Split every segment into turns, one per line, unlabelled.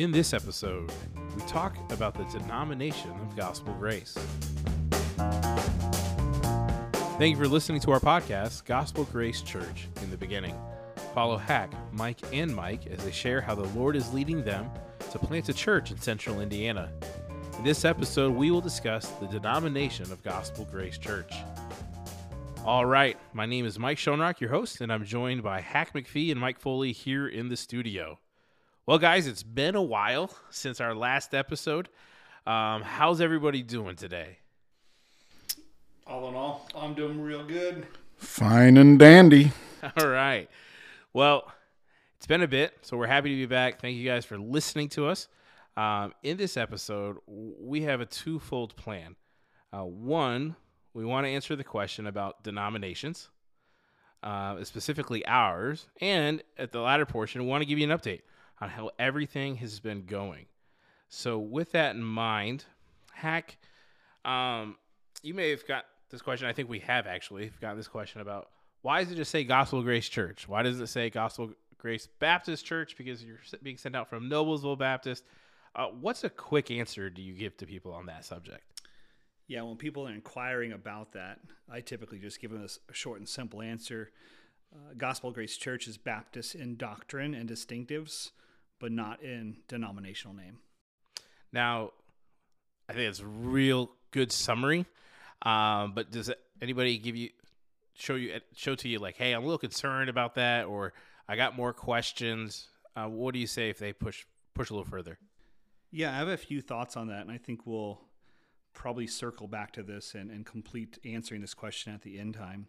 In this episode, we talk about the denomination of gospel grace. Thank you for listening to our podcast, Gospel Grace Church in the Beginning. Follow Hack, Mike, and Mike as they share how the Lord is leading them to plant a church in central Indiana. In this episode, we will discuss the denomination of Gospel Grace Church. All right, my name is Mike Schoenrock, your host, and I'm joined by Hack McPhee and Mike Foley here in the studio. Well, guys, it's been a while since our last episode. Um, how's everybody doing today?
All in all, I'm doing real good.
Fine and dandy.
All right. Well, it's been a bit, so we're happy to be back. Thank you guys for listening to us. Um, in this episode, we have a twofold plan. Uh, one, we want to answer the question about denominations, uh, specifically ours, and at the latter portion, we want to give you an update on how everything has been going. So, with that in mind, Hack, um, you may have got this question. I think we have actually gotten this question about why does it just say Gospel Grace Church? Why does it say Gospel Grace Baptist Church? Because you're being sent out from Noblesville Baptist. Uh, what's a quick answer do you give to people on that subject?
Yeah, when people are inquiring about that, I typically just give them a short and simple answer. Uh, Gospel Grace Church is Baptist in doctrine and distinctives, but not in denominational name.
Now, I think it's a real good summary. Um, but does anybody give you show you show to you like, hey, I'm a little concerned about that, or I got more questions? Uh, what do you say if they push push a little further?
Yeah, I have a few thoughts on that, and I think we'll probably circle back to this and, and complete answering this question at the end time.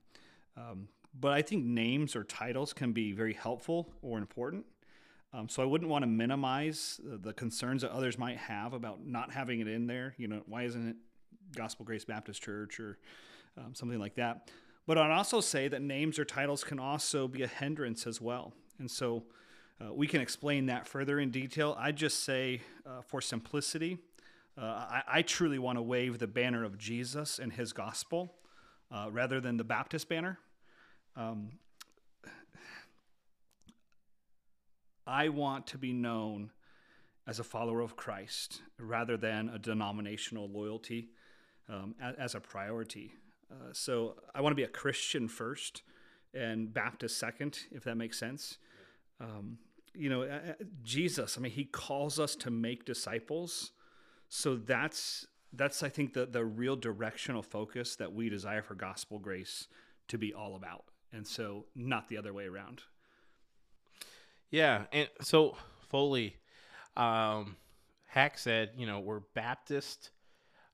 Um, but I think names or titles can be very helpful or important. Um, so I wouldn't want to minimize the concerns that others might have about not having it in there. You know, why isn't it Gospel Grace Baptist Church or um, something like that? But I'd also say that names or titles can also be a hindrance as well. And so uh, we can explain that further in detail. I just say, uh, for simplicity, uh, I, I, truly want to wave the banner of Jesus and his gospel uh, rather than the Baptist banner. Um, I want to be known as a follower of Christ rather than a denominational loyalty um, as, as, a priority. Uh, so I want to be a Christian first and Baptist second, if that makes sense. Um, you know, Jesus, I mean, he calls us to make disciples. So that's that's I think the the real directional focus that we desire for gospel grace to be all about. And so not the other way around.
Yeah, and so Foley um Hack said, you know, we're Baptist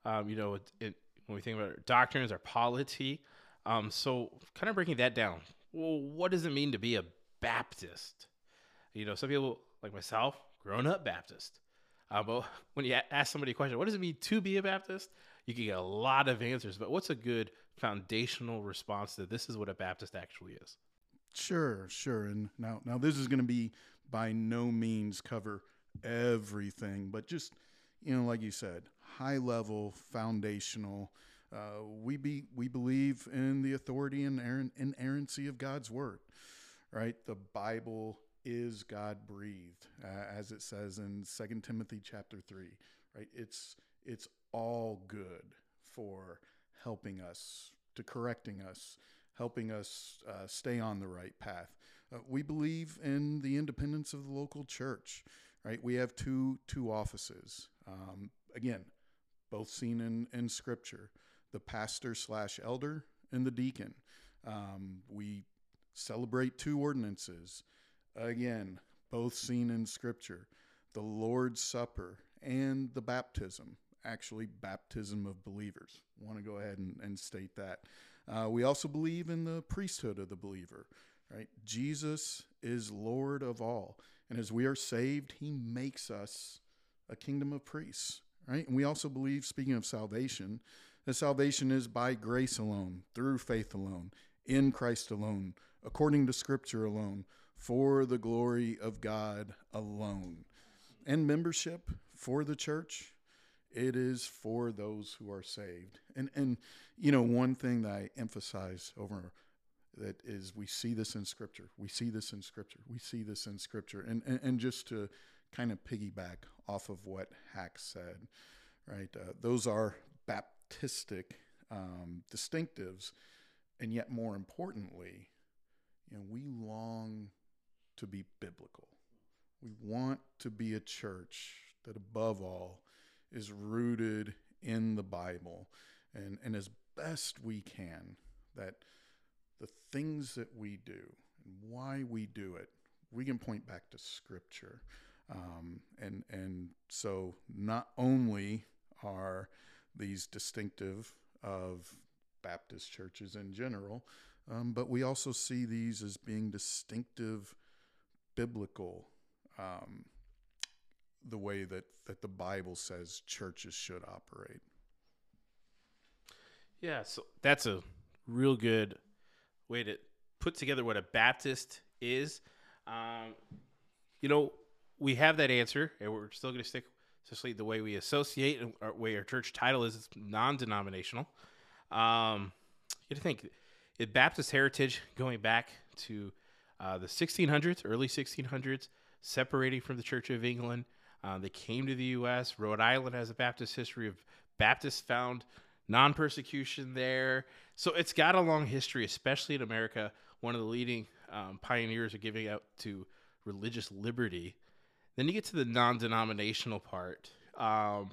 um, you know, it, it, when we think about our doctrines, our polity. Um, so kind of breaking that down. Well, what does it mean to be a Baptist? You know, some people like myself, grown up Baptist. Uh, but when you ask somebody a question, what does it mean to be a Baptist? You can get a lot of answers. But what's a good foundational response to this is what a Baptist actually is?
Sure, sure. And now, now this is going to be by no means cover everything, but just you know, like you said, high level, foundational. Uh, we be we believe in the authority and inerrancy of God's word, right? The Bible is God breathed, uh, as it says in Second Timothy chapter three, right? It's it's all good for helping us, to correcting us, helping us uh, stay on the right path. Uh, we believe in the independence of the local church, right? We have two two offices. Um, again, both seen in, in Scripture the pastor slash elder and the deacon. Um, we celebrate two ordinances. Again, both seen in Scripture the Lord's Supper and the baptism, actually, baptism of believers. Want to go ahead and, and state that. Uh, we also believe in the priesthood of the believer, right? Jesus is Lord of all. And as we are saved, he makes us a kingdom of priests, right? And we also believe, speaking of salvation, that salvation is by grace alone, through faith alone, in Christ alone, according to Scripture alone, for the glory of God alone. And membership for the church, it is for those who are saved. And and you know, one thing that I emphasize over that is we see this in scripture. We see this in scripture. We see this in scripture. And and, and just to kind of piggyback off of what Hack said, right? Uh, those are Baptistic um, distinctives, and yet more importantly, you know, we long to be biblical. We want to be a church that, above all, is rooted in the Bible, and and as best we can, that the things that we do and why we do it, we can point back to Scripture. Um, and and so not only are these distinctive of Baptist churches in general, um, but we also see these as being distinctive biblical um, the way that, that the Bible says churches should operate.
Yeah, so that's a real good way to put together what a Baptist is. Um, you know, we have that answer, and we're still going to stick, especially the way we associate and our way our church title is it's non-denominational. Um, you to think, the Baptist heritage going back to uh, the 1600s, early 1600s, separating from the Church of England. Uh, they came to the U.S. Rhode Island has a Baptist history of Baptists found non persecution there. So it's got a long history, especially in America. One of the leading um, pioneers of giving out to religious liberty. Then you get to the non denominational part. Um,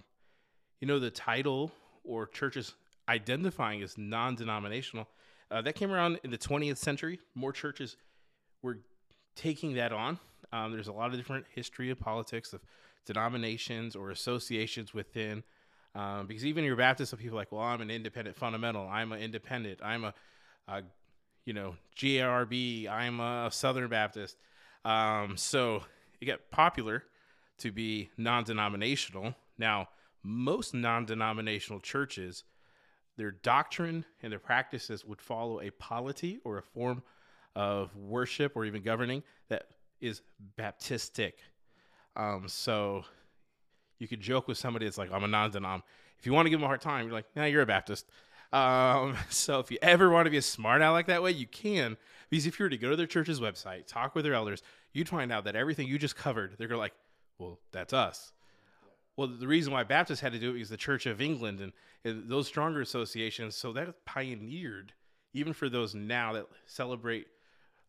you know, the title or churches identifying as non denominational, uh, that came around in the 20th century. More churches were taking that on. Um, there's a lot of different history of politics of denominations or associations within. Um, because even your Baptist, some people like, well, I'm an independent fundamental. I'm an independent. I'm a, a you know, GRB. I'm a Southern Baptist. Um, so it got popular to be non-denominational. Now, most non-denominational churches, their doctrine and their practices would follow a polity or a form of worship or even governing that is Baptistic. Um, so you could joke with somebody that's like, I'm a non-denom. If you want to give them a hard time, you're like, nah, you're a Baptist. Um, so if you ever want to be a smart aleck that way, you can. Because if you were to go to their church's website, talk with their elders, you'd find out that everything you just covered, they're going to like, well, that's us. Well, the reason why Baptists had to do it is the Church of England and, and those stronger associations. So that pioneered, even for those now that celebrate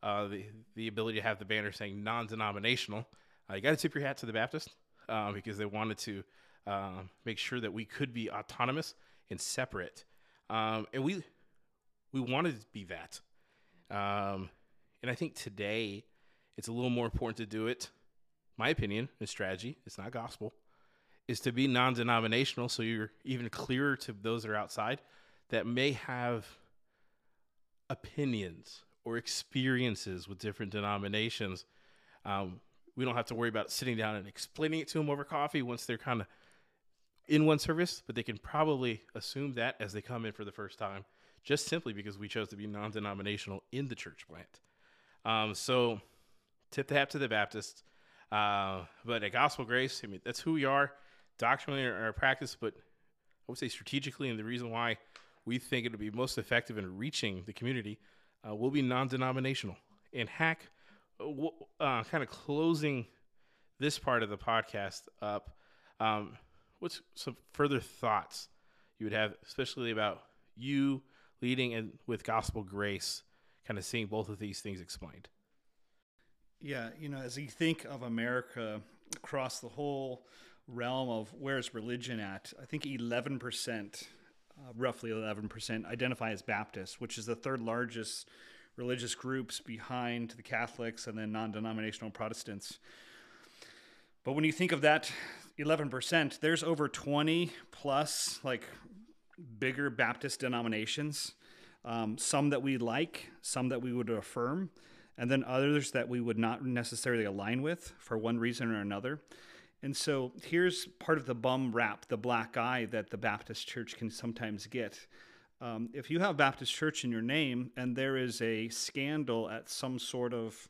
uh, the the ability to have the banner saying non-denominational. Uh, you got to tip your hat to the Baptist uh, because they wanted to um, make sure that we could be autonomous and separate, um, and we we wanted to be that. Um, and I think today it's a little more important to do it. My opinion, is strategy. It's not gospel. Is to be non-denominational, so you're even clearer to those that are outside that may have opinions or experiences with different denominations. Um, we don't have to worry about sitting down and explaining it to them over coffee once they're kind of in one service, but they can probably assume that as they come in for the first time, just simply because we chose to be non denominational in the church plant. Um, so, tip the hat to the Baptists. Uh, but at Gospel Grace, I mean, that's who we are doctrinally in our practice, but I would say strategically, and the reason why we think it would be most effective in reaching the community uh, will be non-denominational. And Hack, uh, kind of closing this part of the podcast up. Um, what's some further thoughts you would have, especially about you leading and with gospel grace, kind of seeing both of these things explained?
Yeah, you know, as you think of America across the whole realm of where's religion at, I think 11% uh, roughly 11%, identify as Baptist, which is the third largest religious groups behind the Catholics and then non denominational Protestants. But when you think of that 11%, there's over 20 plus like bigger Baptist denominations. Um, some that we like, some that we would affirm, and then others that we would not necessarily align with for one reason or another. And so here's part of the bum rap, the black eye that the Baptist church can sometimes get. Um, if you have Baptist church in your name and there is a scandal at some sort of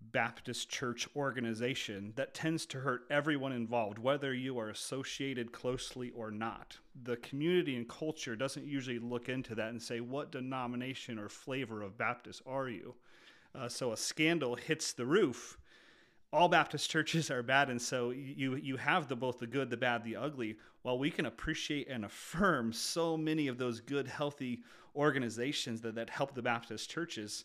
Baptist church organization that tends to hurt everyone involved, whether you are associated closely or not. The community and culture doesn't usually look into that and say, what denomination or flavor of Baptist are you? Uh, so a scandal hits the roof all Baptist churches are bad, and so you you have the both the good, the bad, the ugly. While we can appreciate and affirm so many of those good, healthy organizations that that help the Baptist churches,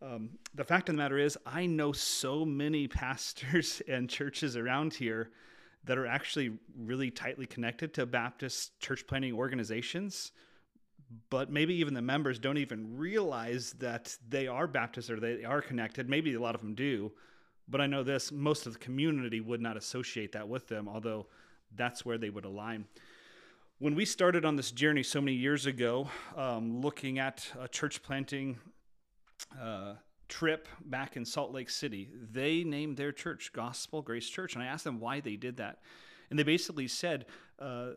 um, the fact of the matter is, I know so many pastors and churches around here that are actually really tightly connected to Baptist church planting organizations but maybe even the members don't even realize that they are Baptist or they are connected. Maybe a lot of them do, but I know this most of the community would not associate that with them, although that's where they would align. When we started on this journey so many years ago, um, looking at a church planting uh, trip back in Salt Lake City, they named their church Gospel Grace Church. And I asked them why they did that. And they basically said, uh,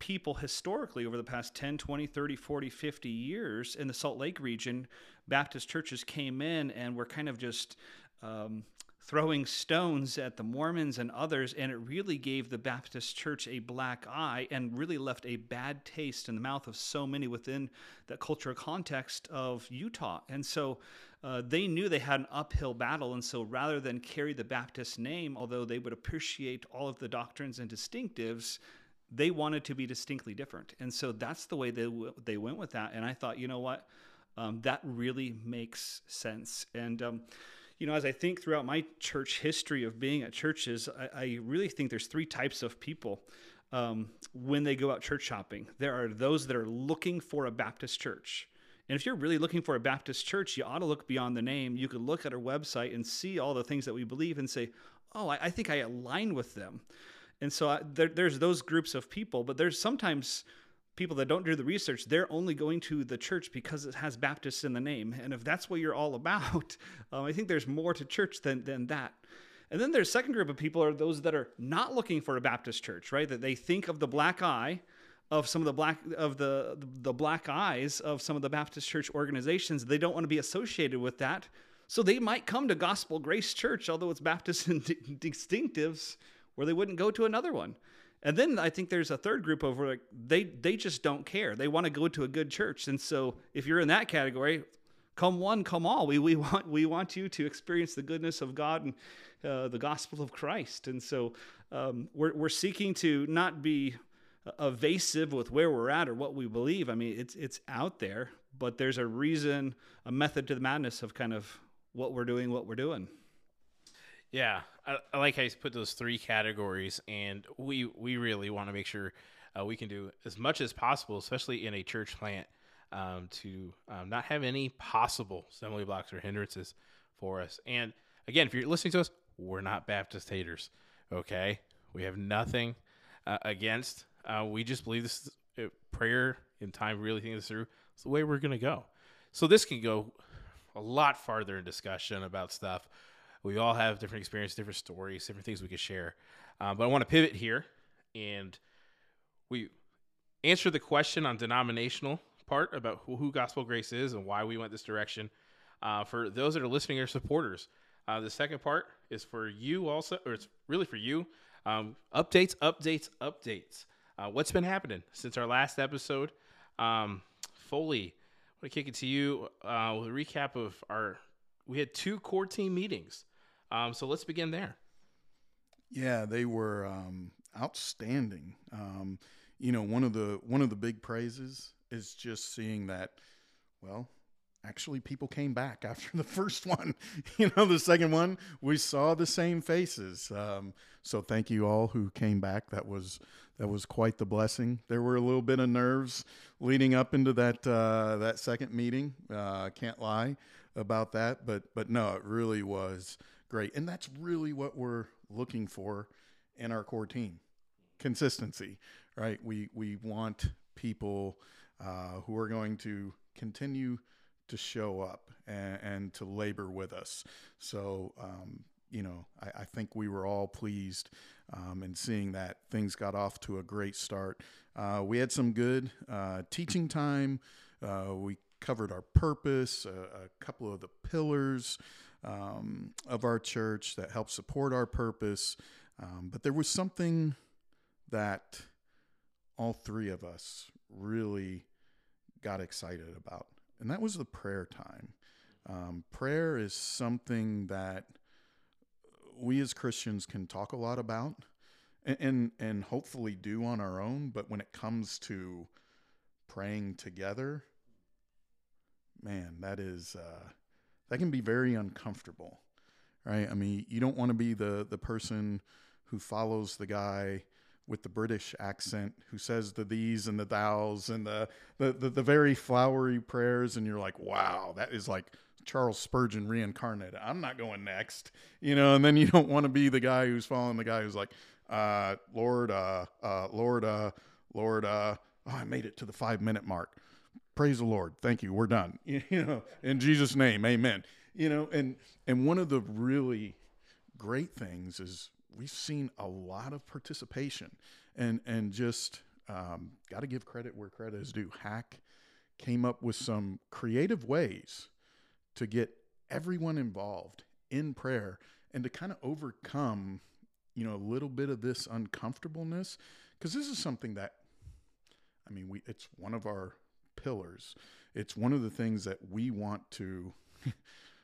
people historically over the past 10, 20, 30, 40, 50 years in the Salt Lake region, Baptist churches came in and were kind of just um, throwing stones at the Mormons and others, and it really gave the Baptist church a black eye and really left a bad taste in the mouth of so many within the cultural context of Utah. And so uh, they knew they had an uphill battle, and so rather than carry the Baptist name, although they would appreciate all of the doctrines and distinctives, they wanted to be distinctly different. And so that's the way they, w- they went with that. And I thought, you know what? Um, that really makes sense. And, um, you know, as I think throughout my church history of being at churches, I, I really think there's three types of people um, when they go out church shopping. There are those that are looking for a Baptist church. And if you're really looking for a Baptist church, you ought to look beyond the name. You could look at our website and see all the things that we believe and say, oh, I, I think I align with them. And so I, there, there's those groups of people, but there's sometimes people that don't do the research, they're only going to the church because it has Baptist in the name. And if that's what you're all about, um, I think there's more to church than, than that. And then there's second group of people are those that are not looking for a Baptist church, right? That they think of the black eye of some of the black of the the black eyes of some of the Baptist church organizations. They don't want to be associated with that. So they might come to Gospel Grace Church, although it's Baptist in distinctives, where they wouldn't go to another one. And then I think there's a third group of like they they just don't care. They want to go to a good church. And so if you're in that category, come one, come all. We we want we want you to experience the goodness of God and uh, the gospel of Christ. And so um, we're we're seeking to not be evasive with where we're at or what we believe. I mean, it's it's out there, but there's a reason, a method to the madness of kind of what we're doing, what we're doing.
Yeah, I, I like how you put those three categories, and we we really want to make sure uh, we can do as much as possible, especially in a church plant, um, to um, not have any possible assembly blocks or hindrances for us. And again, if you're listening to us, we're not Baptist haters. Okay, we have nothing uh, against. Uh, we just believe this is, uh, prayer in time, really thinking this through. It's the way we're going to go. So this can go a lot farther in discussion about stuff we all have different experiences, different stories, different things we could share. Um, but I want to pivot here and we answer the question on denominational part about who, who Gospel Grace is and why we went this direction. Uh, for those that are listening or supporters, uh, the second part is for you also, or it's really for you. Um, updates, updates, updates. Uh, what's been happening since our last episode? Um, Foley, I want to kick it to you uh, with a recap of our. We had two core team meetings. Um, so let's begin there.
Yeah, they were um, outstanding. Um, you know, one of the one of the big praises is just seeing that. Well, actually, people came back after the first one. you know, the second one we saw the same faces. Um, so thank you all who came back. That was that was quite the blessing. There were a little bit of nerves leading up into that uh, that second meeting. Uh, can't lie about that, but but no, it really was great. And that's really what we're looking for in our core team consistency, right? We, we want people uh, who are going to continue to show up and, and to labor with us. So, um, you know, I, I, think we were all pleased um, in seeing that things got off to a great start. Uh, we had some good uh, teaching time. Uh, we covered our purpose, a, a couple of the pillars um, of our church that help support our purpose. Um, but there was something that all three of us really got excited about, and that was the prayer time. Um, prayer is something that we as Christians can talk a lot about and, and, and hopefully do on our own, but when it comes to praying together, man, that is uh, that can be very uncomfortable, right? I mean, you don't want to be the the person who follows the guy with the British accent who says the these and the thous and the the, the, the very flowery prayers, and you're like, wow, that is like Charles Spurgeon reincarnated. I'm not going next, you know. And then you don't want to be the guy who's following the guy who's like, uh, Lord, uh, uh, Lord, uh, Lord, uh, oh, I made it to the five minute mark. Praise the Lord. Thank you. We're done. You know, in Jesus' name, Amen. You know, and and one of the really great things is we've seen a lot of participation, and and just um, got to give credit where credit is due. Hack came up with some creative ways to get everyone involved in prayer and to kind of overcome, you know, a little bit of this uncomfortableness because this is something that I mean, we it's one of our pillars. It's one of the things that we want to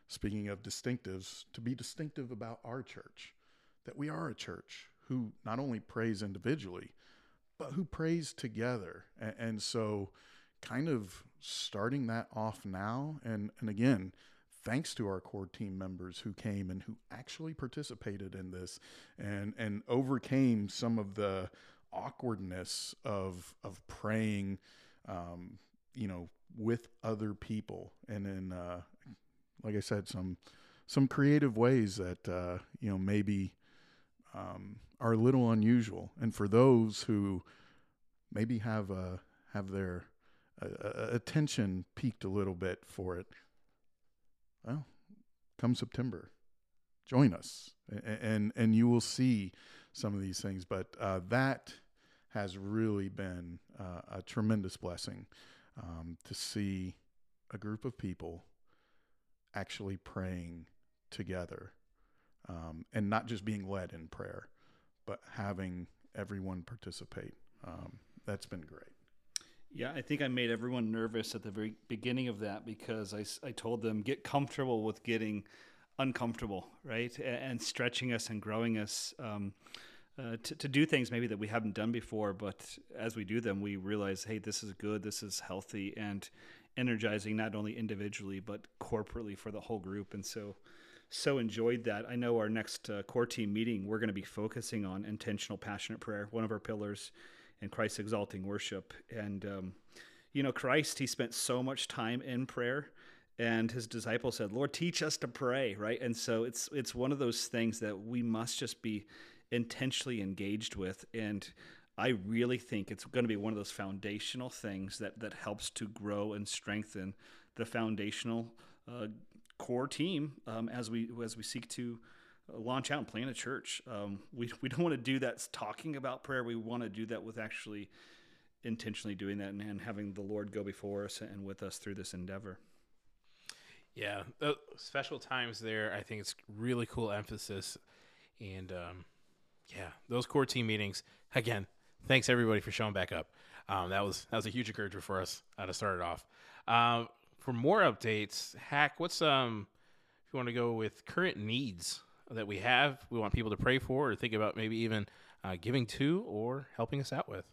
speaking of distinctives, to be distinctive about our church. That we are a church who not only prays individually, but who prays together. And, and so kind of starting that off now and and again thanks to our core team members who came and who actually participated in this and and overcame some of the awkwardness of of praying um, you know with other people. And in uh, like I said some some creative ways that uh, you know maybe um, are a little unusual. And for those who maybe have uh, have their uh, attention piqued a little bit for it well come September join us. And and, and you will see some of these things. But uh, that has really been uh, a tremendous blessing um, to see a group of people actually praying together um, and not just being led in prayer, but having everyone participate. Um, that's been great.
Yeah, I think I made everyone nervous at the very beginning of that because I, I told them get comfortable with getting uncomfortable, right? And stretching us and growing us. Um, uh, to, to do things maybe that we haven't done before, but as we do them, we realize, hey, this is good, this is healthy, and energizing not only individually but corporately for the whole group. And so, so enjoyed that. I know our next uh, core team meeting, we're going to be focusing on intentional, passionate prayer, one of our pillars, and Christ exalting worship. And um, you know, Christ, he spent so much time in prayer and his disciples said lord teach us to pray right and so it's it's one of those things that we must just be intentionally engaged with and I really think it's going to be one of those foundational things that that helps to grow and strengthen the foundational uh, core team um, as we as we seek to launch out and plant a church. Um, we we don't want to do that talking about prayer. We want to do that with actually intentionally doing that and, and having the Lord go before us and with us through this endeavor.
Yeah, special times there. I think it's really cool emphasis, and um, yeah, those core team meetings again. Thanks everybody for showing back up. Um, that was that was a huge encouragement for us uh, to start it off. Um, for more updates, hack. What's um, if you want to go with current needs that we have, we want people to pray for or think about maybe even uh, giving to or helping us out with.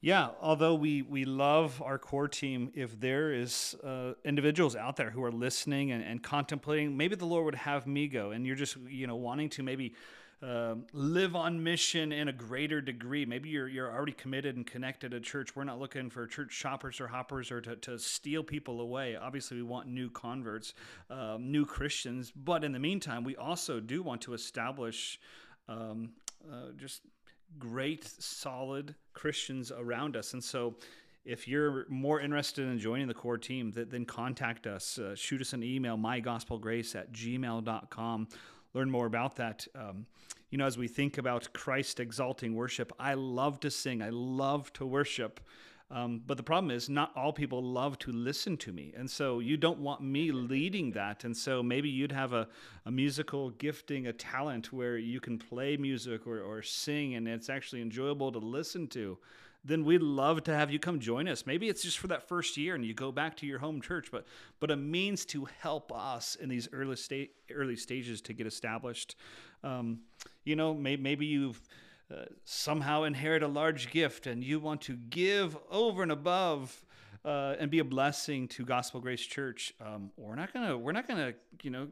Yeah, although we we love our core team, if there is uh, individuals out there who are listening and, and, contemplating, maybe the Lord would have me go, and you're just you know wanting to maybe um, live on mission in a greater degree. Maybe you're you're already committed and connected to church. We're not looking for church shoppers or hoppers or to, to steal people away. Obviously, we want new converts, um, new Christians. But in the meantime, we also do want to establish um, uh, just great, solid Christians around us. And so, if you're more interested in joining the core team, then contact us. Uh, shoot us an email, mygospelgrace at gmail.com learn more about that. Um, you know, as we think about Christ exalting worship, I love to sing, I love to worship. Um, but the problem is, not all people love to listen to me. And so you don't want me leading that. And so maybe you'd have a, a musical gifting, a talent where you can play music or, or sing, and it's actually enjoyable to listen to. Then we'd love to have you come join us. Maybe it's just for that first year and you go back to your home church, but but a means to help us in these early state early stages to get established. Um, you know, may, maybe you've uh, somehow inherit a large gift and you want to give over and above uh, and be a blessing to Gospel Grace Church. Um, we're not gonna we're not gonna you know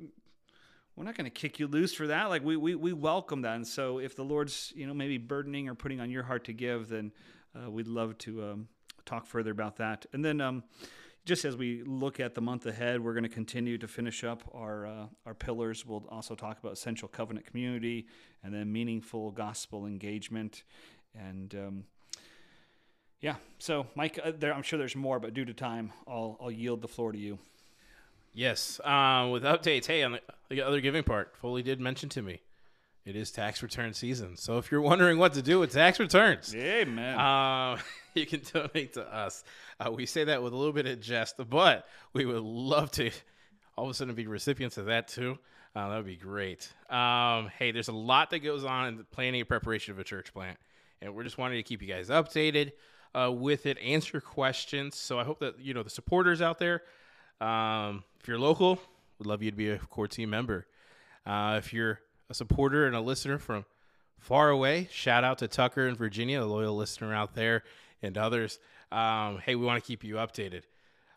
we're not going to kick you loose for that. Like we, we, we welcome that. And so if the Lord's, you know, maybe burdening or putting on your heart to give, then uh, we'd love to um, talk further about that. And then um, just as we look at the month ahead, we're going to continue to finish up our, uh, our pillars. We'll also talk about essential covenant community and then meaningful gospel engagement. And, um, yeah, so Mike, uh, there, I'm sure there's more, but due to time, I'll, I'll yield the floor to you.
Yes. Um, with updates, hey, on the, the other giving part, Foley did mention to me it is tax return season. So if you're wondering what to do with tax returns,
Amen.
um, you can donate to us. Uh, we say that with a little bit of jest, but we would love to all of a sudden be recipients of that too. Uh, that would be great. Um, hey, there's a lot that goes on in the planning and preparation of a church plant, and we're just wanting to keep you guys updated uh, with it, answer questions. So I hope that you know the supporters out there. Um, if you're local, we'd love you to be a core team member. Uh, if you're a supporter and a listener from far away, shout out to Tucker in Virginia, a loyal listener out there, and others. Um, hey, we want to keep you updated.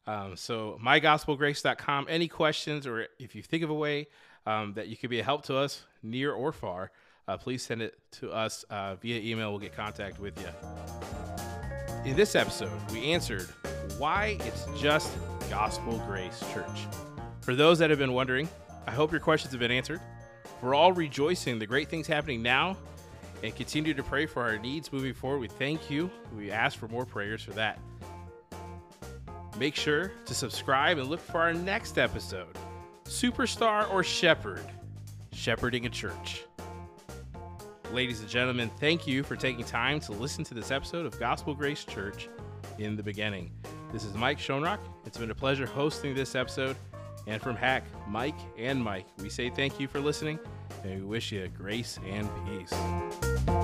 Um, so, mygospelgrace.com. Any questions, or if you think of a way um, that you could be a help to us, near or far, uh, please send it to us uh, via email. We'll get contact with you. In this episode, we answered why it's just Gospel Grace Church. For those that have been wondering, I hope your questions have been answered. We're all rejoicing the great things happening now and continue to pray for our needs moving forward. We thank you. We ask for more prayers for that. Make sure to subscribe and look for our next episode Superstar or Shepherd? Shepherding a Church. Ladies and gentlemen, thank you for taking time to listen to this episode of Gospel Grace Church in the beginning. This is Mike Schoenrock. It's been a pleasure hosting this episode. And from Hack, Mike and Mike, we say thank you for listening and we wish you grace and peace.